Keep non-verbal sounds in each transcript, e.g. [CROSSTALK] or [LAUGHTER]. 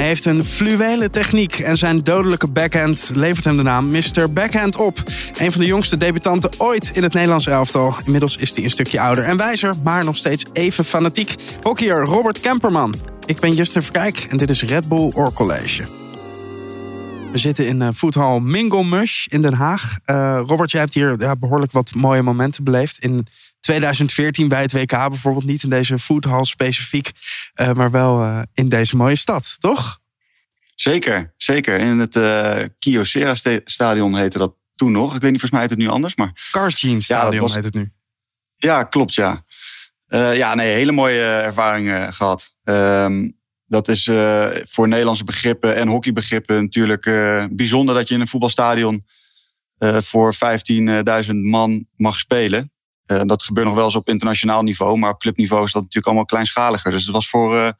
Hij heeft een fluwele techniek en zijn dodelijke backhand levert hem de naam Mr. Backhand op. Een van de jongste debutanten ooit in het Nederlands elftal. Inmiddels is hij een stukje ouder en wijzer, maar nog steeds even fanatiek. Hockeyer Robert Kemperman. Ik ben Justin Verkijk en dit is Red Bull Or College. We zitten in uh, voethal Mingelmush in Den Haag. Uh, Robert, jij hebt hier ja, behoorlijk wat mooie momenten beleefd. In 2014 bij het WK bijvoorbeeld. Niet in deze voethal specifiek, uh, maar wel in deze mooie stad, toch? Zeker, zeker. In het uh, Kyocera stadion heette dat toen nog. Ik weet niet, volgens mij heet het nu anders. Maar... Cars Jeans stadion ja, was... heet het nu. Ja, klopt, ja. ja, nee, hele mooie ervaring gehad. Ehm, dat is uh, voor Nederlandse begrippen en hockeybegrippen natuurlijk uh, bijzonder dat je in een voetbalstadion voor 15.000 man mag spelen. Dat gebeurt nog wel eens op internationaal niveau, maar op clubniveau is dat natuurlijk allemaal kleinschaliger. Dus het was voor,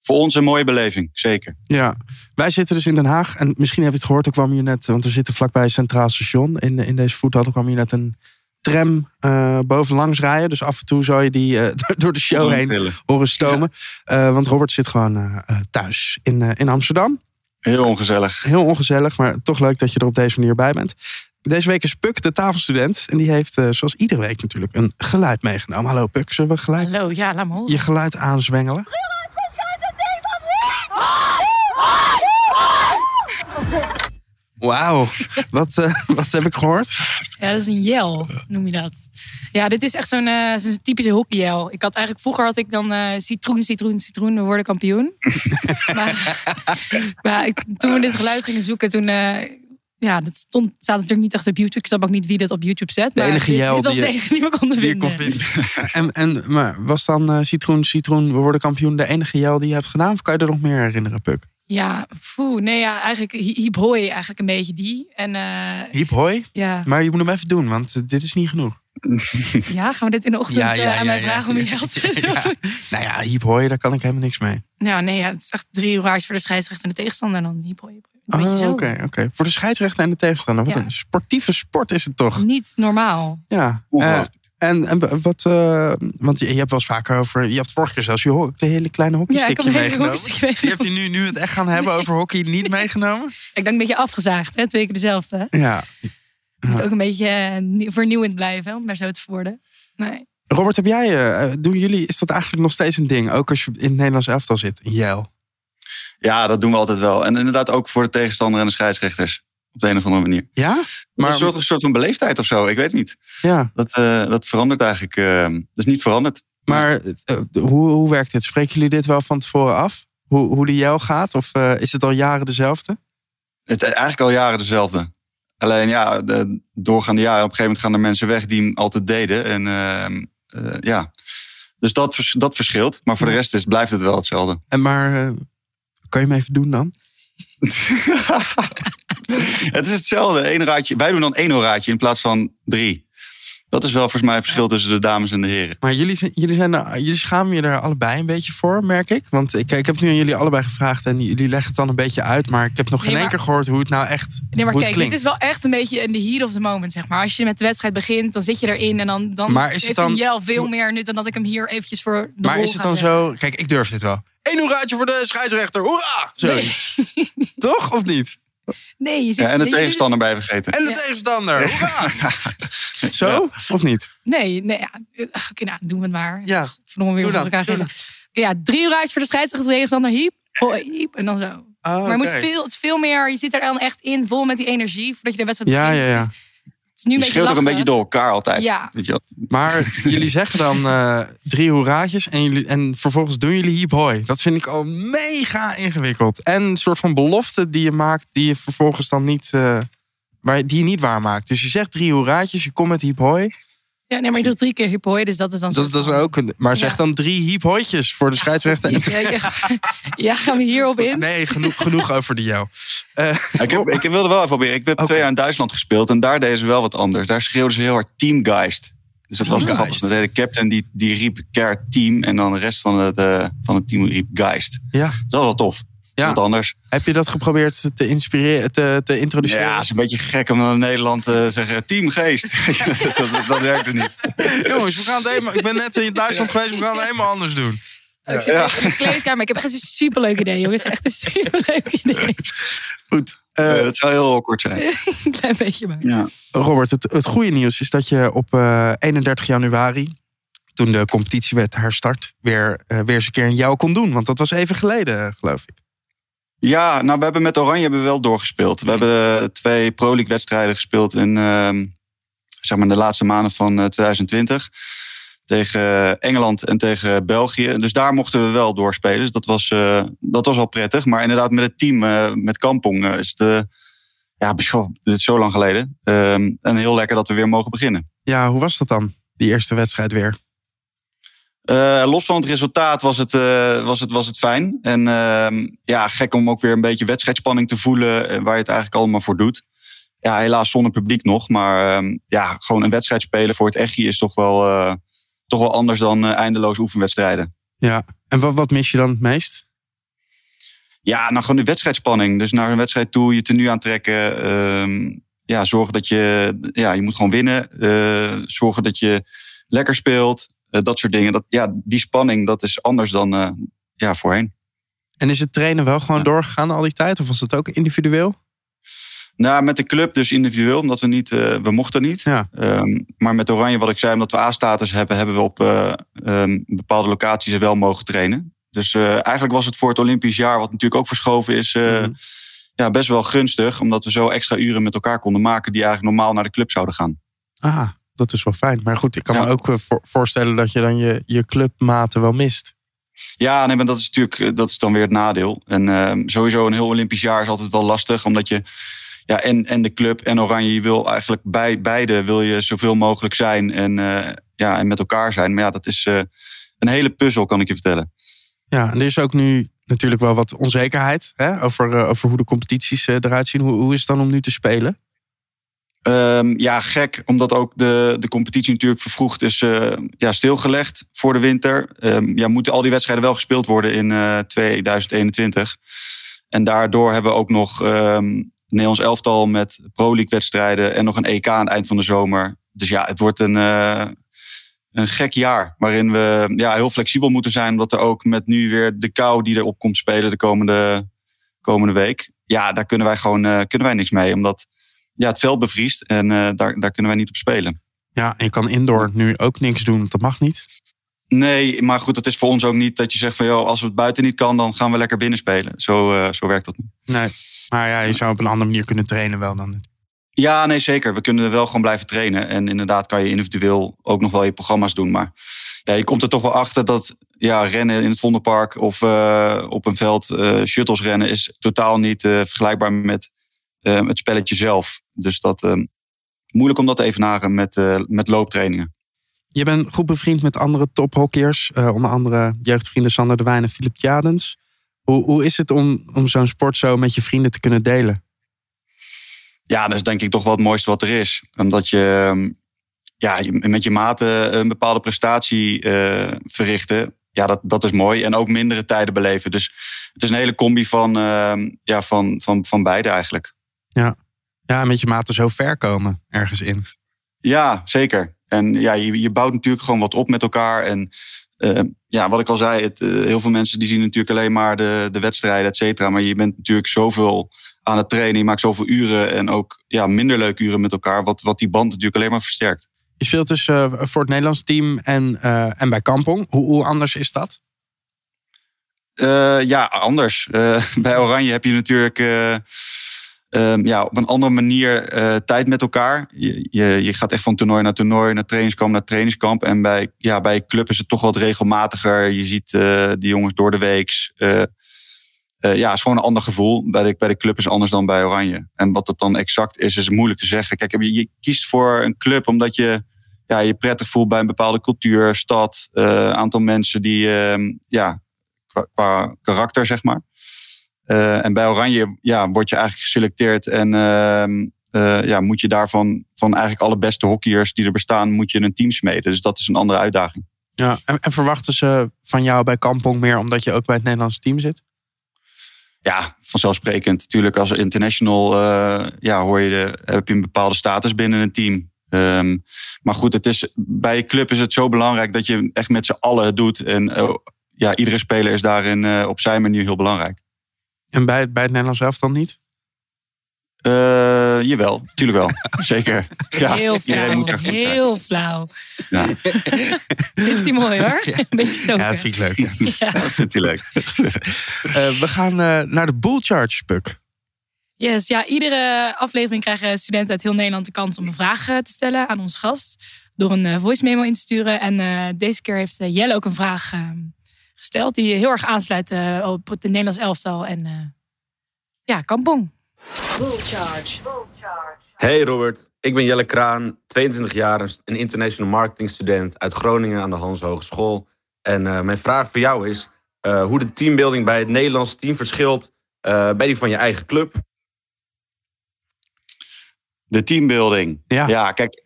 voor ons een mooie beleving, zeker. Ja, wij zitten dus in Den Haag en misschien heb je het gehoord, er kwam je net, want we zitten vlakbij Centraal Station in, in deze voethal, er kwam je net een tram uh, bovenlangs rijden. Dus af en toe zou je die [LAUGHS] door de show heen horen stomen. Want Robert zit gewoon thuis in, in Amsterdam. Heel ongezellig. Heel ongezellig, maar toch leuk dat je er op deze manier bij bent. Deze week is Puk, de tafelstudent. En die heeft, zoals iedere week natuurlijk, een geluid meegenomen. Hallo Puk, zullen we geluid... Hallo, ja, laat me horen. Je geluid aanzwengelen. Wauw, wat, uh, wat heb ik gehoord? Ja, dat is een jel, noem je dat. Ja, dit is echt zo'n uh, typische hockeyjel. Ik had eigenlijk, vroeger had ik dan uh, citroen, citroen, citroen, we worden kampioen. [LAUGHS] maar, maar ik, toen we dit geluid gingen zoeken, toen... ja, dat stond, staat natuurlijk niet echt op YouTube. Ik snap ook niet wie dit op YouTube zet. De enige jel [LAUGHS] dit, dit die, was de enige die we konden vinden. [LAUGHS] en, en, maar was dan citroen, citroen, we worden kampioen de enige jel die je hebt gedaan? Of kan je er nog meer herinneren, Puk? Ja, poeh, nee, ja, eigenlijk hiep hoi, eigenlijk een beetje die. En, uh, hiep hoi? Ja. Maar je moet hem even doen, want dit is niet genoeg. [LAUGHS] Ja, gaan we dit in de ochtend ja, ja, aan mij vragen om je help te doen? Nou ja, hiep hoi, daar kan ik helemaal niks mee. Nou nee, ja, het is echt drie raars voor de scheidsrechter en de tegenstander dan hiep hoi. Oh, oké, oké. Voor de scheidsrechter en de tegenstander. Wat een sportieve sport is het toch? Niet normaal. Ja. Uh, en, en wat, uh, want je, je, hebt wel eens vaker over. Je hebt vorige keer zelfs je de hele kleine hockeystickje ja, meegenomen. Die heb je nu, nu het echt gaan hebben over hockey niet meegenomen? Ik denk een beetje afgezaagd, hè? twee keer dezelfde. Ja. Moet ook een beetje uh, vernieuwend blijven, om maar zo te worden. Nee. Robert, heb jij, uh, doen jullie, is dat eigenlijk nog steeds een ding? Ook als je in het Nederlands elftal zit, een Ja, dat doen we altijd wel. En inderdaad ook voor de tegenstander en de scheidsrechters. Op de een of andere manier. Ja? Maar... Een soort, een soort van beleefdheid of zo. Ik weet niet. Ja. Dat, uh, dat verandert eigenlijk. Uh, dat is niet veranderd. Maar uh, hoe, hoe werkt dit? Spreken jullie dit wel van tevoren af? Hoe, hoe de jou gaat? Of is het al jaren dezelfde? Het is eigenlijk al jaren dezelfde. Alleen ja, de doorgaande jaren, op een gegeven moment gaan er mensen weg die hem altijd deden. En ehm, ja, dus dat, dat verschilt. Maar voor de rest is, blijft het wel hetzelfde. En maar, kan je hem even doen dan? [LAUGHS] het is hetzelfde. Eén raadje. Wij doen dan één raadje in plaats van drie. Dat is wel volgens mij het verschil tussen de dames en de heren. Maar jullie, jullie, zijn jullie schamen je er allebei een beetje voor, merk ik. Want ik, ik heb nu aan jullie allebei gevraagd en jullie leggen het dan een beetje uit. Maar ik heb nog geen nee, één keer gehoord hoe het nou echt Nee, maar kijk, dit is wel echt een beetje in de heat of the moment, zeg maar. Als je met de wedstrijd begint, dan zit je erin en dan, dan maar is het dan, Jel veel meer nut dan dat ik hem hier eventjes voor de Maar is het dan zo... Kijk, ik durf dit wel. Eén hoeraatje voor de scheidsrechter, hoera! Zoiets. Nee. [LAUGHS] Toch, of niet? Nee, je zit, ja, en de tegenstander bij vergeten. En de tegenstander. [LAUGHS] Zo? Of niet? Nee, nee ja. Oké, nou, doen we het maar. Ja. Verdomme weer voor elkaar geven. Ja, drie uur voor de scheidsrechter, de tegenstander. Hiep, hoi, hiep. En dan zo. Oh, maar moet veel, het is veel meer, je zit er dan echt in, vol met die energie, voordat je de wedstrijd ja, begint. Ja, ja. Dus is nu je scheelt ook een beetje door elkaar altijd. Ja. Weet je maar [LAUGHS] jullie zeggen dan uh, drie hoeraatjes en, jullie, en vervolgens doen jullie hiep hoi. Dat vind ik al mega ingewikkeld. En een soort van belofte die je maakt, die je vervolgens dan niet, uh, waar, die je niet waarmaakt. Dus je zegt drie hoeraatjes, je komt met hiep hoi. Ja, nee, maar je doet drie keer hiphoi, dus dat is dan. Dat, dat is ook een, maar zeg dan drie hiphooitjes voor de scheidsrechter. Ja, ja, [LAUGHS] ja, gaan we hierop in? Nee, genoeg, genoeg over de jou. Uh, ik, heb, ik wilde wel even proberen. Ik heb okay. twee jaar in Duitsland gespeeld en daar deden ze wel wat anders. Daar schreeuwden ze heel hard teamgeist. Dus dat was grappig. De captain die, die riep keer team en dan de rest van het, uh, van het team riep geist. Ja. Dat was wel tof. Ja. Wat anders. Heb je dat geprobeerd te inspireren, te, te introduceren? Ja, het is een beetje gek om in Nederland te zeggen teamgeest. [LAUGHS] [LAUGHS] dat, dat, dat werkt niet. Jongens, we gaan het helemaal, ik ben net in Duitsland geweest, we gaan het helemaal anders doen. Ik zit even in de kleedkamer. Ik heb echt een superleuk idee, jongens. Echt een superleuk idee. Goed. Eh, Eh, dat zou heel kort zijn. [LAUGHS] Een klein beetje maar. Ja. Robert, het, het goede nieuws is dat je op eh, 31 januari, toen de competitie werd herstart, weer, eh, weer eens een keer een jou kon doen. Want dat was even geleden, eh, geloof ik. Ja, nou, we hebben met Oranje hebben we wel doorgespeeld. We hebben eh, twee Pro League wedstrijden gespeeld in ehm, zeg maar de laatste maanden van eh, 2020. Tegen Engeland en tegen België. Dus daar mochten we wel doorspelen. Dus dat was, eh, dat was wel prettig. Maar inderdaad, met het team, eh, met Kampong, eh, is het. eh, ja, dit is zo lang geleden. Ehm, en heel lekker dat we weer mogen beginnen. Ja, hoe was dat dan, die eerste wedstrijd weer? Eh, los van het resultaat was het, eh, was het, was het fijn. En ehm, ja, gek om ook weer een beetje wedstrijdspanning te voelen. eh, waar je het eigenlijk allemaal voor doet. Ja, helaas zonder publiek nog. Maar ehm, ja, gewoon een wedstrijd spelen voor het echtje is toch wel, toch wel anders dan eindeloos oefenwedstrijden. Ja, en wat, wat mis je dan het meest? Ja, nou gewoon de wedstrijdspanning. Dus naar een wedstrijd toe, je tenue aantrekken. ehm ja, zorgen dat je... Ja, je moet gewoon winnen. zorgen dat je lekker speelt. Eh, dat soort dingen. Dat, ja, die spanning, dat is anders dan eh, ja, voorheen. En is het trainen wel gewoon Ja. doorgegaan al die tijd? Of was het ook individueel? Nou, met de club dus individueel, omdat we niet... eh, we mochten niet. Ja. Ehm, maar met Oranje, wat ik zei, omdat we A-status hebben... hebben we op eh, ehm, bepaalde locaties wel mogen trainen. Dus eigenlijk was het voor het Olympisch jaar... wat natuurlijk ook verschoven is... Mhm. ja, best wel gunstig. Omdat we zo extra uren met elkaar konden maken... die eigenlijk normaal naar de club zouden gaan. Ah, dat is wel fijn. Maar goed, ik kan Ja. me ook eh, voor- voorstellen dat je dan je, je clubmaten wel mist. Ja, nee, maar dat is natuurlijk eh, dat is dan weer het nadeel. En ehm, sowieso een heel Olympisch jaar is altijd wel lastig. Omdat je... Ja, en, en de club en Oranje, je wil eigenlijk bij beide wil je zoveel mogelijk zijn en, eh, ja, en met elkaar zijn. Maar ja, dat is een hele puzzel, kan ik je vertellen. Ja, en er is ook nu natuurlijk wel wat onzekerheid hè, over, over hoe de competities eruit zien. Hoe, hoe is het dan om nu te spelen? Ehm, ja, gek, omdat ook de, de competitie natuurlijk vervroegd is eh, ja, stilgelegd voor de winter. Ehm, ja, moeten al die wedstrijden wel gespeeld worden in eh, 2021. En daardoor hebben we ook nog het Nederlands elftal met Pro League wedstrijden en nog een EK aan het eind van de zomer. Dus ja, het wordt een, eh, een gek jaar waarin we ja, heel flexibel moeten zijn. Omdat er ook met nu weer de kou die erop komt spelen de komende, komende week. Ja, daar kunnen wij gewoon kunnen wij niks mee. Omdat ja, het veld bevriest en eh, daar, daar kunnen wij niet op spelen. Ja, en je kan indoor nu ook niks doen, want dat mag niet. Nee, maar goed, het is voor ons ook niet dat je zegt van... joh, als het buiten niet kan, dan gaan we lekker binnen spelen. Zo, eh, zo werkt dat niet. Nee. Maar ja, je zou op een andere manier kunnen trainen wel dan. Ja, nee, zeker. We kunnen wel gewoon blijven trainen. En inderdaad kan je individueel ook nog wel je programma's doen. Maar ja, je komt er toch wel achter dat ja, rennen in het Vondelpark... of eh, op een veld shuttles rennen is totaal niet vergelijkbaar met het spelletje zelf. Dus dat eh, moeilijk om dat te evenaren met, eh, met looptrainingen. Je bent goed bevriend met andere tophockeyers. eh, onder andere jeugdvrienden Sander de Wijn en Philip Jadens. Hoe, hoe is het om, om zo'n sport zo met je vrienden te kunnen delen? Ja, dat is denk ik toch wel het mooiste wat er is. Omdat je ehm, ja, met je maten een bepaalde prestatie eh, verrichten. Ja, dat, dat is mooi. En ook mindere tijden beleven. Dus het is een hele combi van, ehm, ja, van, van, van beide eigenlijk. Ja, met je maten zo ver komen ergens in. Ja, zeker. En ja, je, je bouwt natuurlijk gewoon wat op met elkaar. En eh, ja, wat ik al zei, het, eh, heel veel mensen die zien natuurlijk alleen maar de, de wedstrijden, et cetera. Maar je bent natuurlijk zoveel aan het trainen. Je maakt zoveel uren en ook ja, minder leuke uren met elkaar. Wat, wat die band natuurlijk alleen maar versterkt. Je speelt dus eh, voor het Nederlands team en, en bij Kampong. Hoe, hoe anders is dat? Ja, anders. [LAUGHS] Bij Oranje heb je natuurlijk eh, ehm, ja, op een andere manier eh, tijd met elkaar. Je, je, je gaat echt van toernooi naar toernooi, naar trainingskamp naar trainingskamp. En bij, ja, bij club is het toch wat regelmatiger. Je ziet eh die jongens door de weeks. Eh, ja, het is gewoon een ander gevoel. Bij de, bij de club is anders dan bij Oranje. En wat dat dan exact is, is moeilijk te zeggen. Kijk, je, je kiest voor een club omdat je ja, je prettig voelt bij een bepaalde cultuur, stad, eh, aantal mensen die ehm, ja, qua karakter, zeg maar. Eh, en bij Oranje ja, word je eigenlijk geselecteerd en ehm, eh, ja, moet je daarvan van eigenlijk alle beste hockeyers die er bestaan, moet je een team smeden. Dus dat is een andere uitdaging. Ja, en, en verwachten ze van jou bij Kampong meer omdat je ook bij het Nederlandse team zit? Ja, vanzelfsprekend. Natuurlijk, als international eh, ja, hoor je de, heb je een bepaalde status binnen een team. Ehm, maar goed, het is, bij je club is het zo belangrijk dat je echt met z'n allen het doet. En ja, iedere speler is daarin uh, op zijn manier heel belangrijk. En bij, bij het Nederlands elftal niet? Uh, jawel, natuurlijk wel. [LAUGHS] Zeker. Ja, heel flauw. Heel flauw. Ja. [LAUGHS] vindt hij mooi hoor. Een beetje stoken. Ja, dat vind ik leuk. Ja. [LAUGHS] ja. dat vindt hij leuk. uh, we gaan uh, naar de Bull Charge, Puk. Yes, ja, iedere aflevering krijgen studenten uit heel Nederland de kans om een vraag te stellen aan onze gast. Door een voice memo in te sturen. En deze keer heeft Jelle ook een vraag gesteld die heel erg aansluit op het Nederlands elftal. En ja, kampong. Bull Charge. Hey Robert, ik ben Jelle Kraan, 22 jaar, een international marketing student uit Groningen aan de Hans Hogeschool. En uh, mijn vraag voor jou is uh, hoe de teambuilding bij het Nederlands team verschilt uh, bij die van je eigen club. De teambuilding. Ja, ja kijk,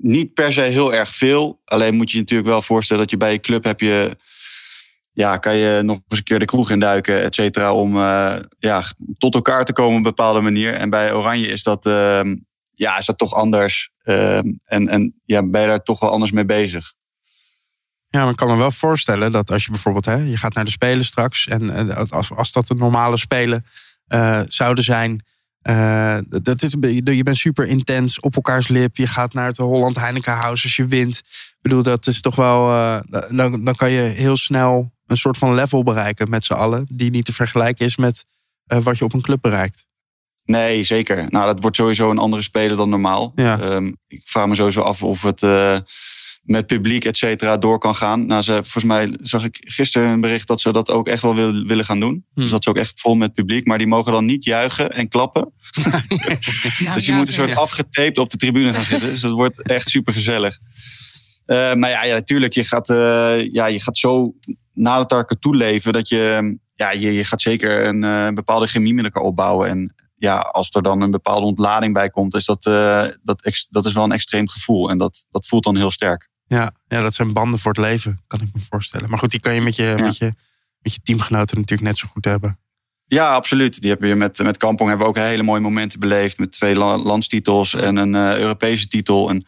niet per se heel erg veel. Alleen moet je je natuurlijk wel voorstellen dat je bij je club heb je ja, kan je nog eens een keer de kroeg induiken, et cetera, om uh, ja, tot elkaar te komen op een bepaalde manier. En bij Oranje is dat, uh, ja, is dat toch anders. Uh, en en ja, ben je daar toch wel anders mee bezig. Ja, maar ik kan me wel voorstellen dat als je bijvoorbeeld, hè, je gaat naar de Spelen straks. En als, als dat de normale Spelen zouden zijn. Dat is, je bent super intens op elkaars lip. Je gaat naar het Holland Heineken House als je wint. Ik bedoel, dat is toch wel. dan, dan kan je heel snel een soort van level bereiken met z'n allen. Die niet te vergelijken is met uh, wat je op een club bereikt. Nee, zeker. Nou, dat wordt sowieso een andere speler dan normaal. Ja. Um, ik vraag me sowieso af of het met publiek, et cetera, door kan gaan. Nou, ze, volgens mij zag ik gisteren een bericht dat ze dat ook echt wel wil, willen gaan doen. Hm. Dus dat ze ook echt vol met publiek. Maar die mogen dan niet juichen en klappen. [LAUGHS] nou, [LAUGHS] dus je ja, moet een soort ja. afgetaped op de tribune gaan zitten. Dus dat wordt echt super gezellig. Uh, maar ja, ja, natuurlijk, je gaat, uh, ja, je gaat zo na het elkaar toeleven dat je, ja, je, je gaat zeker een, uh, bepaalde chemie met elkaar opbouwen. En ja, als er dan een bepaalde ontlading bij komt, is dat, dat, dat is wel een extreem gevoel. En dat, dat voelt dan heel sterk. Ja, ja, dat zijn banden voor het leven, kan ik me voorstellen. Maar goed, die kan je met je, ja. met je, met je teamgenoten natuurlijk net zo goed hebben. Ja, absoluut. Die hebben we met, met Kampong hebben we ook hele mooie momenten beleefd. Met twee landstitels en een uh, Europese titel. En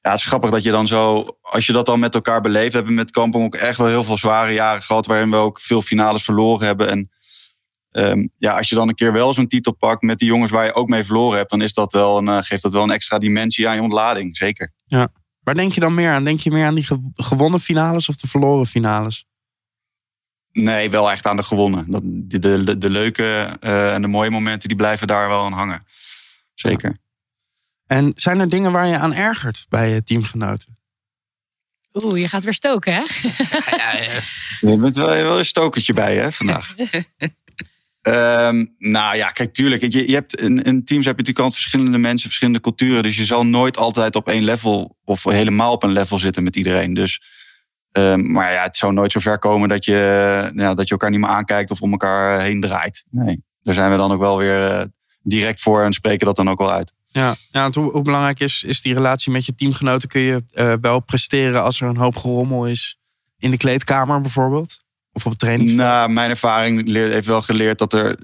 ja, het is grappig dat je dan zo, als je dat dan met elkaar beleeft, hebben met Kampong ook echt wel heel veel zware jaren gehad, waarin we ook veel finales verloren hebben. En um, ja, als je dan een keer wel zo'n titel pakt met die jongens waar je ook mee verloren hebt, dan is dat wel een, uh, geeft dat wel een extra dimensie aan je ontlading, zeker. Ja. Waar denk je dan meer aan? Denk je meer aan die gewonnen finales of de verloren finales? Nee, wel echt aan de gewonnen. Dat, de, de, de leuke uh, en de mooie momenten die blijven daar wel aan hangen. Zeker. Ja. En zijn er dingen waar je aan ergert bij je teamgenoten? Oeh, je gaat weer stoken, hè? Ja, ja, ja. Je bent wel, wel een stokertje bij, hè, vandaag. [LAUGHS] um, nou ja, kijk, tuurlijk. Je, je hebt in, teams heb je natuurlijk al verschillende mensen, verschillende culturen. Dus je zal nooit altijd op één level of helemaal op een level zitten met iedereen. Dus, um, maar ja, het zou nooit zo ver komen dat je, ja, dat je elkaar niet meer aankijkt of om elkaar heen draait. Nee, daar zijn we dan ook wel weer uh, direct voor en spreken dat dan ook wel uit. Ja, ja hoe, belangrijk is, is die relatie met je teamgenoten? Kun je uh, wel presteren als er een hoop gerommel is in de kleedkamer bijvoorbeeld? Of op training? Nou, mijn ervaring heeft wel geleerd dat er...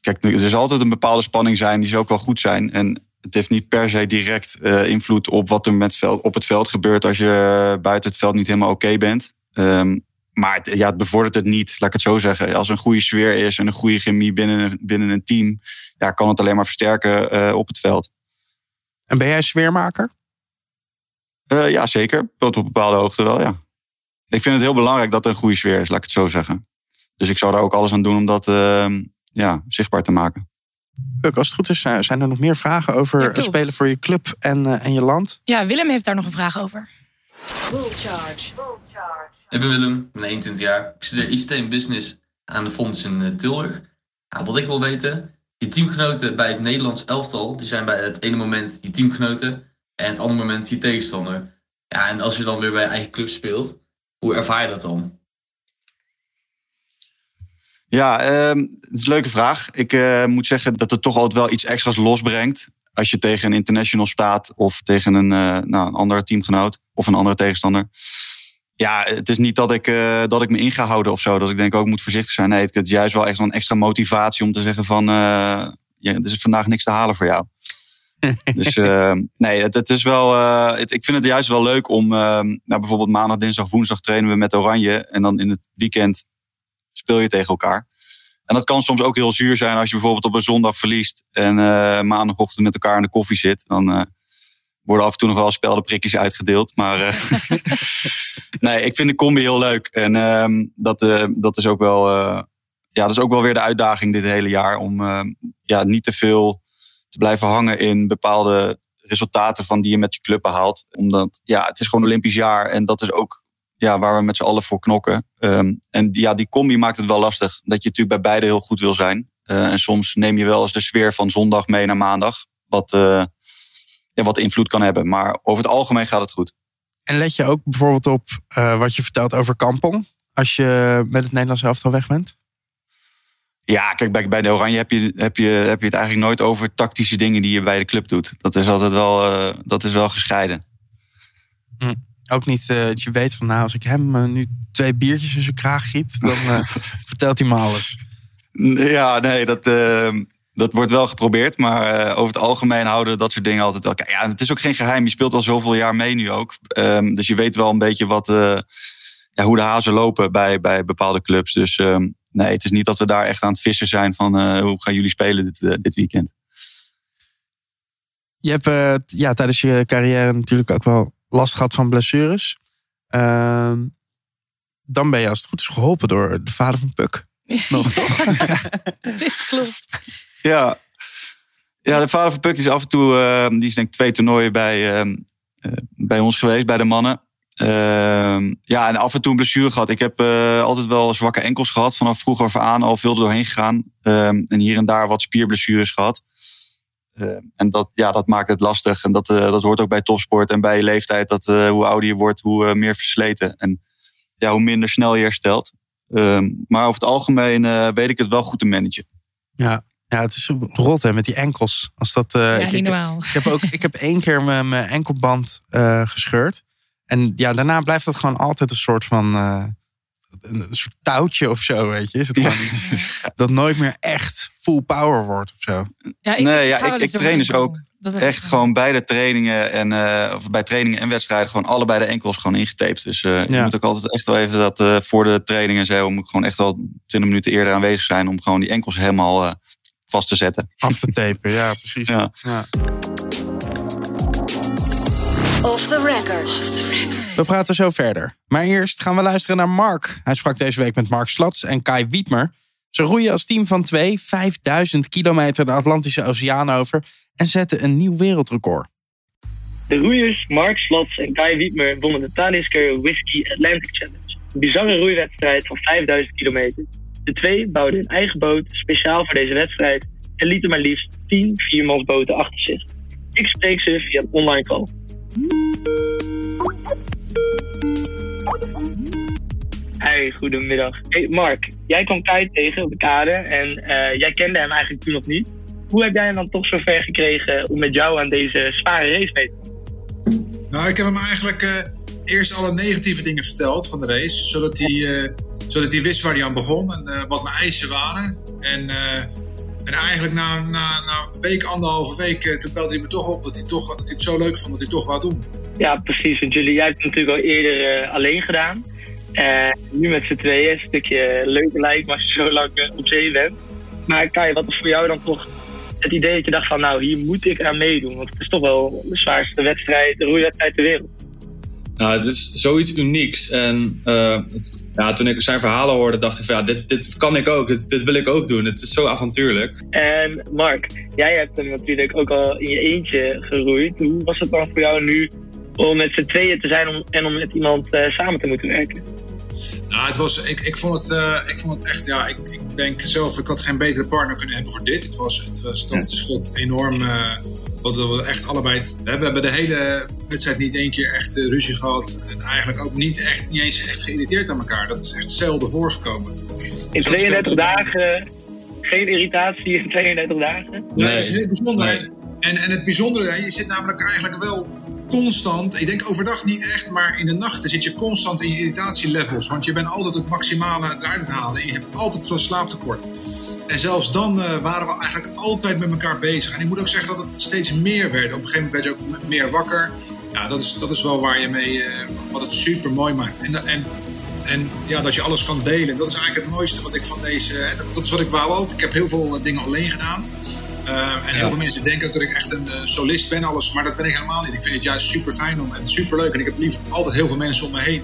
Kijk, er is altijd een bepaalde spanning zijn, die zou ook wel goed zijn. En het heeft niet per se direct uh, invloed op wat er met veld, op het veld gebeurt als je buiten het veld niet helemaal oké okay bent. Um, maar het, ja, het bevordert het niet, laat ik het zo zeggen. Als er een goede sfeer is en een goede chemie binnen, binnen een team, ja, kan het alleen maar versterken uh, op het veld. En ben jij sfeermaker? Uh, ja, zeker. Tot op een bepaalde hoogte wel, ja. Ik vind het heel belangrijk dat er een goede sfeer is, laat ik het zo zeggen. Dus ik zou daar ook alles aan doen om dat uh, ja, zichtbaar te maken. Puk, als het goed is, zijn er nog meer vragen over ja, spelen voor je club en, uh, en je land? Ja, Willem heeft daar nog een vraag over. Bull Charge. Ik ben Willem, ik ben 21 jaar. Ik studeer ICT en Business aan de Fonds in Tilburg. Nou, wat ik wil weten, je teamgenoten bij het Nederlands elftal, die zijn bij het ene moment je teamgenoten en het andere moment je tegenstander. Ja, en als je dan weer bij je eigen club speelt, hoe ervaar je dat dan? Ja, uh, het is een leuke vraag. Ik uh, moet zeggen dat het toch altijd wel iets extra's losbrengt. Als je tegen een international staat of tegen een, uh, nou, een andere teamgenoot of een andere tegenstander. Ja, het is niet dat ik, uh, dat ik me inga houden of zo. Dat ik denk ook moet voorzichtig zijn. Nee, het is juist wel echt een extra motivatie om te zeggen van... Ja, er is vandaag niks te halen voor jou. [LAUGHS] dus nee, het, is wel. ik vind het juist wel leuk om. nou, bijvoorbeeld maandag, dinsdag, woensdag trainen we met Oranje. En dan in het weekend speel je tegen elkaar. En dat kan soms ook heel zuur zijn als je bijvoorbeeld op een zondag verliest. En maandagochtend met elkaar in de koffie zit. Dan worden af en toe nog wel speldenprikjes uitgedeeld. Maar [LAUGHS] nee, ik vind de combi heel leuk. En ehm, dat, dat is ook wel ja, dat is ook wel weer de uitdaging dit hele jaar. Om ja, niet te veel te blijven hangen in bepaalde resultaten van die je met je club behaalt. Omdat ja, het is gewoon Olympisch jaar en dat is ook ja, waar we met z'n allen voor knokken. Um, en ja, die combi maakt het wel lastig. Dat je natuurlijk bij beide heel goed wil zijn. Uh, en soms neem je wel eens de sfeer van zondag mee naar maandag. Wat, uh, ja, wat invloed kan hebben. Maar over het algemeen gaat het goed. En let je ook bijvoorbeeld op uh, wat je vertelt over Kampong? Als je met het Nederlands elftal weg bent? Ja, kijk, bij, bij de Oranje heb je, heb, je, heb je het eigenlijk nooit over tactische dingen die je bij de club doet. Dat is altijd wel, uh, dat is wel gescheiden. Hm. Ook niet uh, dat je weet van, nou, als ik hem uh, nu twee biertjes in zijn kraag giet, dan [LAUGHS] vertelt hij me alles. Ja, nee, dat, dat wordt wel geprobeerd. Maar over het algemeen houden dat soort dingen altijd wel. Ja, het is ook geen geheim. Je speelt al zoveel jaar mee nu ook. Um, dus je weet wel een beetje wat, ja, hoe de hazen lopen bij, bij bepaalde clubs. Dus um, nee, het is niet dat we daar echt aan het vissen zijn van uh, hoe gaan jullie spelen dit, uh, dit weekend. Je hebt uh, ja, tijdens je carrière natuurlijk ook wel last gehad van blessures. Ehm, dan ben je als het goed is geholpen door de vader van Puk. [LAUGHS] Nog toch? [LAUGHS] dit klopt. Ja. ja, de vader van Puk is af en toe, die is denk ik twee toernooien bij, uh, bij ons geweest, bij de mannen. Uh, ja, en af en toe een blessure gehad. Ik heb uh, altijd wel zwakke enkels gehad. Vanaf vroeger af aan al veel er doorheen gegaan. Uh, en hier en daar wat spierblessures gehad. Uh, en dat, ja, dat maakt het lastig. En dat, dat hoort ook bij topsport en bij je leeftijd. Dat hoe ouder je wordt, hoe meer versleten. En ja, hoe minder snel je herstelt. Ehm, maar over het algemeen weet ik het wel goed te managen. Ja, ja, het is rot hè, met die enkels. Als dat, ja, ik, niet normaal. Ik, ik, heb ook, ik heb één keer mijn, mijn enkelband gescheurd. En ja, daarna blijft dat gewoon altijd een soort van. Uh, een soort touwtje of zo, weet je. Is het gewoon iets dat nooit meer echt full power wordt of zo? Ja, ik, nee, ja, ik, ik train dus ook echt gewoon bij de trainingen en uh, of bij trainingen en wedstrijden gewoon allebei de enkels gewoon ingetaped. Dus uh, ja. je moet ook altijd echt wel even dat uh, voor de trainingen en zo moet ik gewoon echt wel 20 minuten eerder aanwezig zijn om gewoon die enkels helemaal vast te zetten. Af te tapen, ja, precies. Ja. ja. Off the record. We praten zo verder. Maar eerst gaan we luisteren naar Mark. Hij sprak deze week met Mark Slats en Kai Wietmer. Ze roeien als team van twee 5000 kilometer de Atlantische Oceaan over en zetten een nieuw wereldrecord. De roeiers Mark Slats en Kai Wietmer wonnen de Talisker Whisky Atlantic Challenge. Een bizarre roeiwedstrijd van 5000 kilometer. De twee bouwden een eigen boot speciaal voor deze wedstrijd en lieten maar liefst 10 viermansboten achter zich. Ik spreek ze via een online call. Hey, goedemiddag. Hey Mark, jij kwam Kai tegen op de kade en uh, jij kende hem eigenlijk toen nog niet. Hoe heb jij hem dan toch zo ver gekregen om met jou aan deze zware race mee te doen? Nou, ik heb hem eigenlijk uh, eerst alle negatieve dingen verteld van de race, zodat hij, uh, zodat hij wist waar hij aan begon en wat mijn eisen waren. En en eigenlijk na, na, na een week, anderhalve week, eh, toen belde hij me toch op dat hij, toch, dat hij het zo leuk vond dat hij toch wou doen. Ja, precies. Want jullie, jij hebt het natuurlijk al eerder uh, alleen gedaan. Uh, nu met z'n tweeën, een stukje leuker lijkt, maar als je zo lang uh, op zee bent. Maar Kai, wat is voor jou dan toch het idee dat je dacht van nou, hier moet ik aan meedoen? Want het is toch wel de zwaarste wedstrijd, de roeiwedstrijd ter wereld. Nou, het is zoiets unieks. En het ja, toen ik zijn verhalen hoorde, dacht ik van ja, dit, dit kan ik ook. Dit, dit wil ik ook doen. Het is zo avontuurlijk. En Mark, jij hebt hem natuurlijk ook al in je eentje geroeid. Hoe was het dan voor jou nu om met z'n tweeën te zijn om, en om met iemand uh, samen te moeten werken? Nou, het was, ik, ik, vond het, uh, ik vond het echt, ja, ik, ik denk zelf, ik had geen betere partner kunnen hebben voor dit. Het was, het was dat ja. schot enorm, uh, wat we echt allebei, we hebben, de hele wedstrijd niet één keer echt uh, ruzie gehad. En eigenlijk ook niet, echt, niet eens echt geïrriteerd aan elkaar. Dat is echt zelden voorgekomen. In 32 dagen, geen irritatie in 32 dagen? Nee, nee. dat is heel bijzonder. Nee. En, en het bijzondere, je zit namelijk eigenlijk wel constant, ik denk overdag niet echt, maar in de nachten zit je constant in je irritatielevels. Want je bent altijd het maximale eruit aan het halen en je hebt altijd zo'n slaaptekort. En zelfs dan uh, waren we eigenlijk altijd met elkaar bezig. En ik moet ook zeggen dat het steeds meer werd. Op een gegeven moment werd je ook meer wakker. Ja, dat is, dat is wel waar je mee, uh, wat het super mooi maakt. En, en, en ja, dat je alles kan delen. Dat is eigenlijk het mooiste wat ik van deze. Dat is wat ik wou ook. Ik heb heel veel dingen alleen gedaan. Uh, en heel veel mensen denken dat ik echt een solist ben, alles. Maar dat ben ik helemaal niet. Ik vind het juist super fijn om en super leuk. En ik heb lief altijd heel veel mensen om me heen.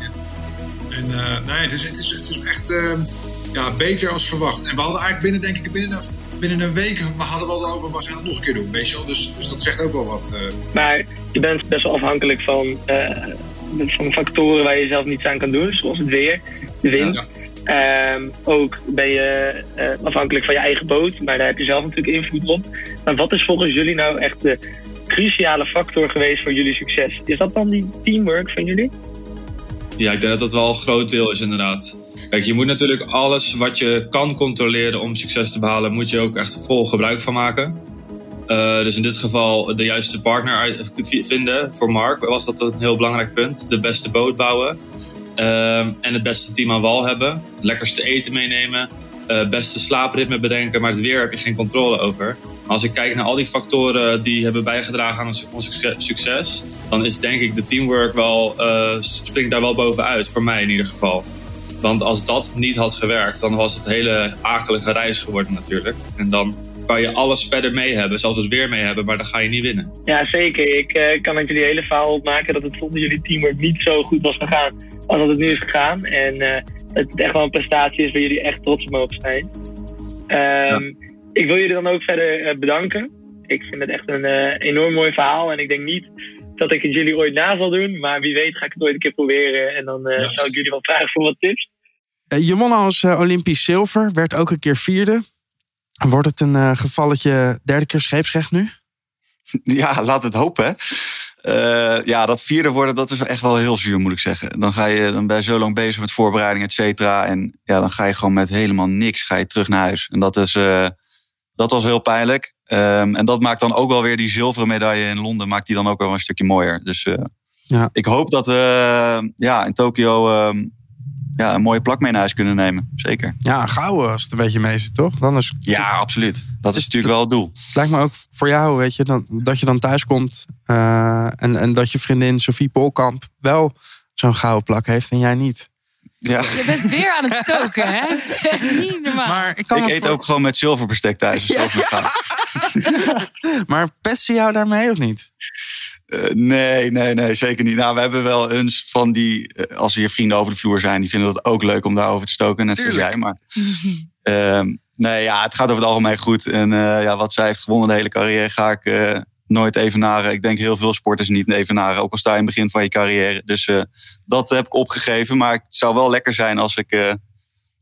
En nee, het is, het is, het is echt ja, beter als verwacht. En we hadden eigenlijk binnen, denk ik, binnen een, binnen een week we hadden we al over, we gaan het nog een keer doen, weet je wel. Dus, dus dat zegt ook wel wat. Uh... Maar je bent best wel afhankelijk van, uh, van factoren waar je zelf niets aan kan doen, zoals het weer, de wind. Ja. Um, ook ben je uh, afhankelijk van je eigen boot, maar daar heb je zelf natuurlijk invloed op. Maar wat is volgens jullie nou echt de cruciale factor geweest voor jullie succes? Is dat dan die teamwork van jullie? Ja, ik denk dat dat wel een groot deel is inderdaad. Kijk, je moet natuurlijk alles wat je kan controleren om succes te behalen, moet je ook echt vol gebruik van maken. Uh, dus in dit geval de juiste partner vinden. Voor Mark was dat een heel belangrijk punt. De beste boot bouwen. Uh, en het beste team aan wal hebben. Lekkerste eten meenemen. Uh, beste slaapritme bedenken. Maar het weer heb je geen controle over. Als ik kijk naar al die factoren die hebben bijgedragen aan ons succes, dan is denk ik de teamwork wel, uh, springt daar wel bovenuit, voor mij in ieder geval. Want als dat niet had gewerkt, dan was het hele akelige reis geworden natuurlijk. En dan kan je alles verder mee hebben, zelfs het weer mee hebben, maar dan ga je niet winnen. Ja, zeker. Ik uh, kan met jullie hele verhaal opmaken dat het zonder jullie teamwork niet zo goed was gegaan als dat het nu is gegaan. En uh, het echt wel een prestatie is waar jullie echt trots op mogen zijn. Um, ja. Ik wil jullie dan ook verder uh, bedanken. Ik vind het echt een enorm mooi verhaal en ik denk niet dat ik het jullie ooit na zal doen. Maar wie weet ga ik het ooit een keer proberen. En dan uh, ja. zal ik jullie wel vragen voor wat tips. Uh, je won als uh, Olympisch zilver. Werd ook een keer vierde. Wordt het een gevalletje derde keer scheepsrecht nu? [LAUGHS] Ja, laat het hopen. ja, dat vierde worden, dat is echt wel heel zuur, moet ik zeggen. Dan, ga je, dan ben je zo lang bezig met voorbereiding, et cetera. En ja, dan ga je gewoon met helemaal niks ga je terug naar huis. En dat, is, dat was heel pijnlijk. Um, en dat maakt dan ook wel weer die zilveren medaille in Londen, maakt die dan ook wel een stukje mooier. Dus uh, ja. ik hoop dat we ja, in Tokio uh, ja, een mooie plak mee naar huis kunnen nemen. Zeker. Ja, gouden als het een beetje mee zit, toch? Dan is... Ja, absoluut. Dat is, natuurlijk wel het doel. Het lijkt me ook voor jou, weet je, dan, dat je dan thuis komt uh, en, en dat je vriendin Sophie Polkamp wel zo'n gouden plak heeft en jij niet. Ja. Je bent weer aan het stoken, hè? [LAUGHS] Het is niet normaal. Maar ik, kan ik eet voor... ook gewoon met zilverbestek thuis. Ja. [LAUGHS] maar pest ze jou daarmee of niet? Uh, nee, nee, nee, zeker niet. Nou, we hebben wel eens van die, uh, als er je vrienden over de vloer zijn, die vinden het ook leuk om daarover te stoken, net zoals jij. Maar uh, [LAUGHS] nee, ja, het gaat over het algemeen goed. En eh, ja, wat zij heeft gewonnen de hele carrière, ga ik nooit evenaren. Ik denk heel veel sporters niet evenaren, ook al sta je in het begin van je carrière. Dus uh, dat heb ik opgegeven. Maar het zou wel lekker zijn als ik uh,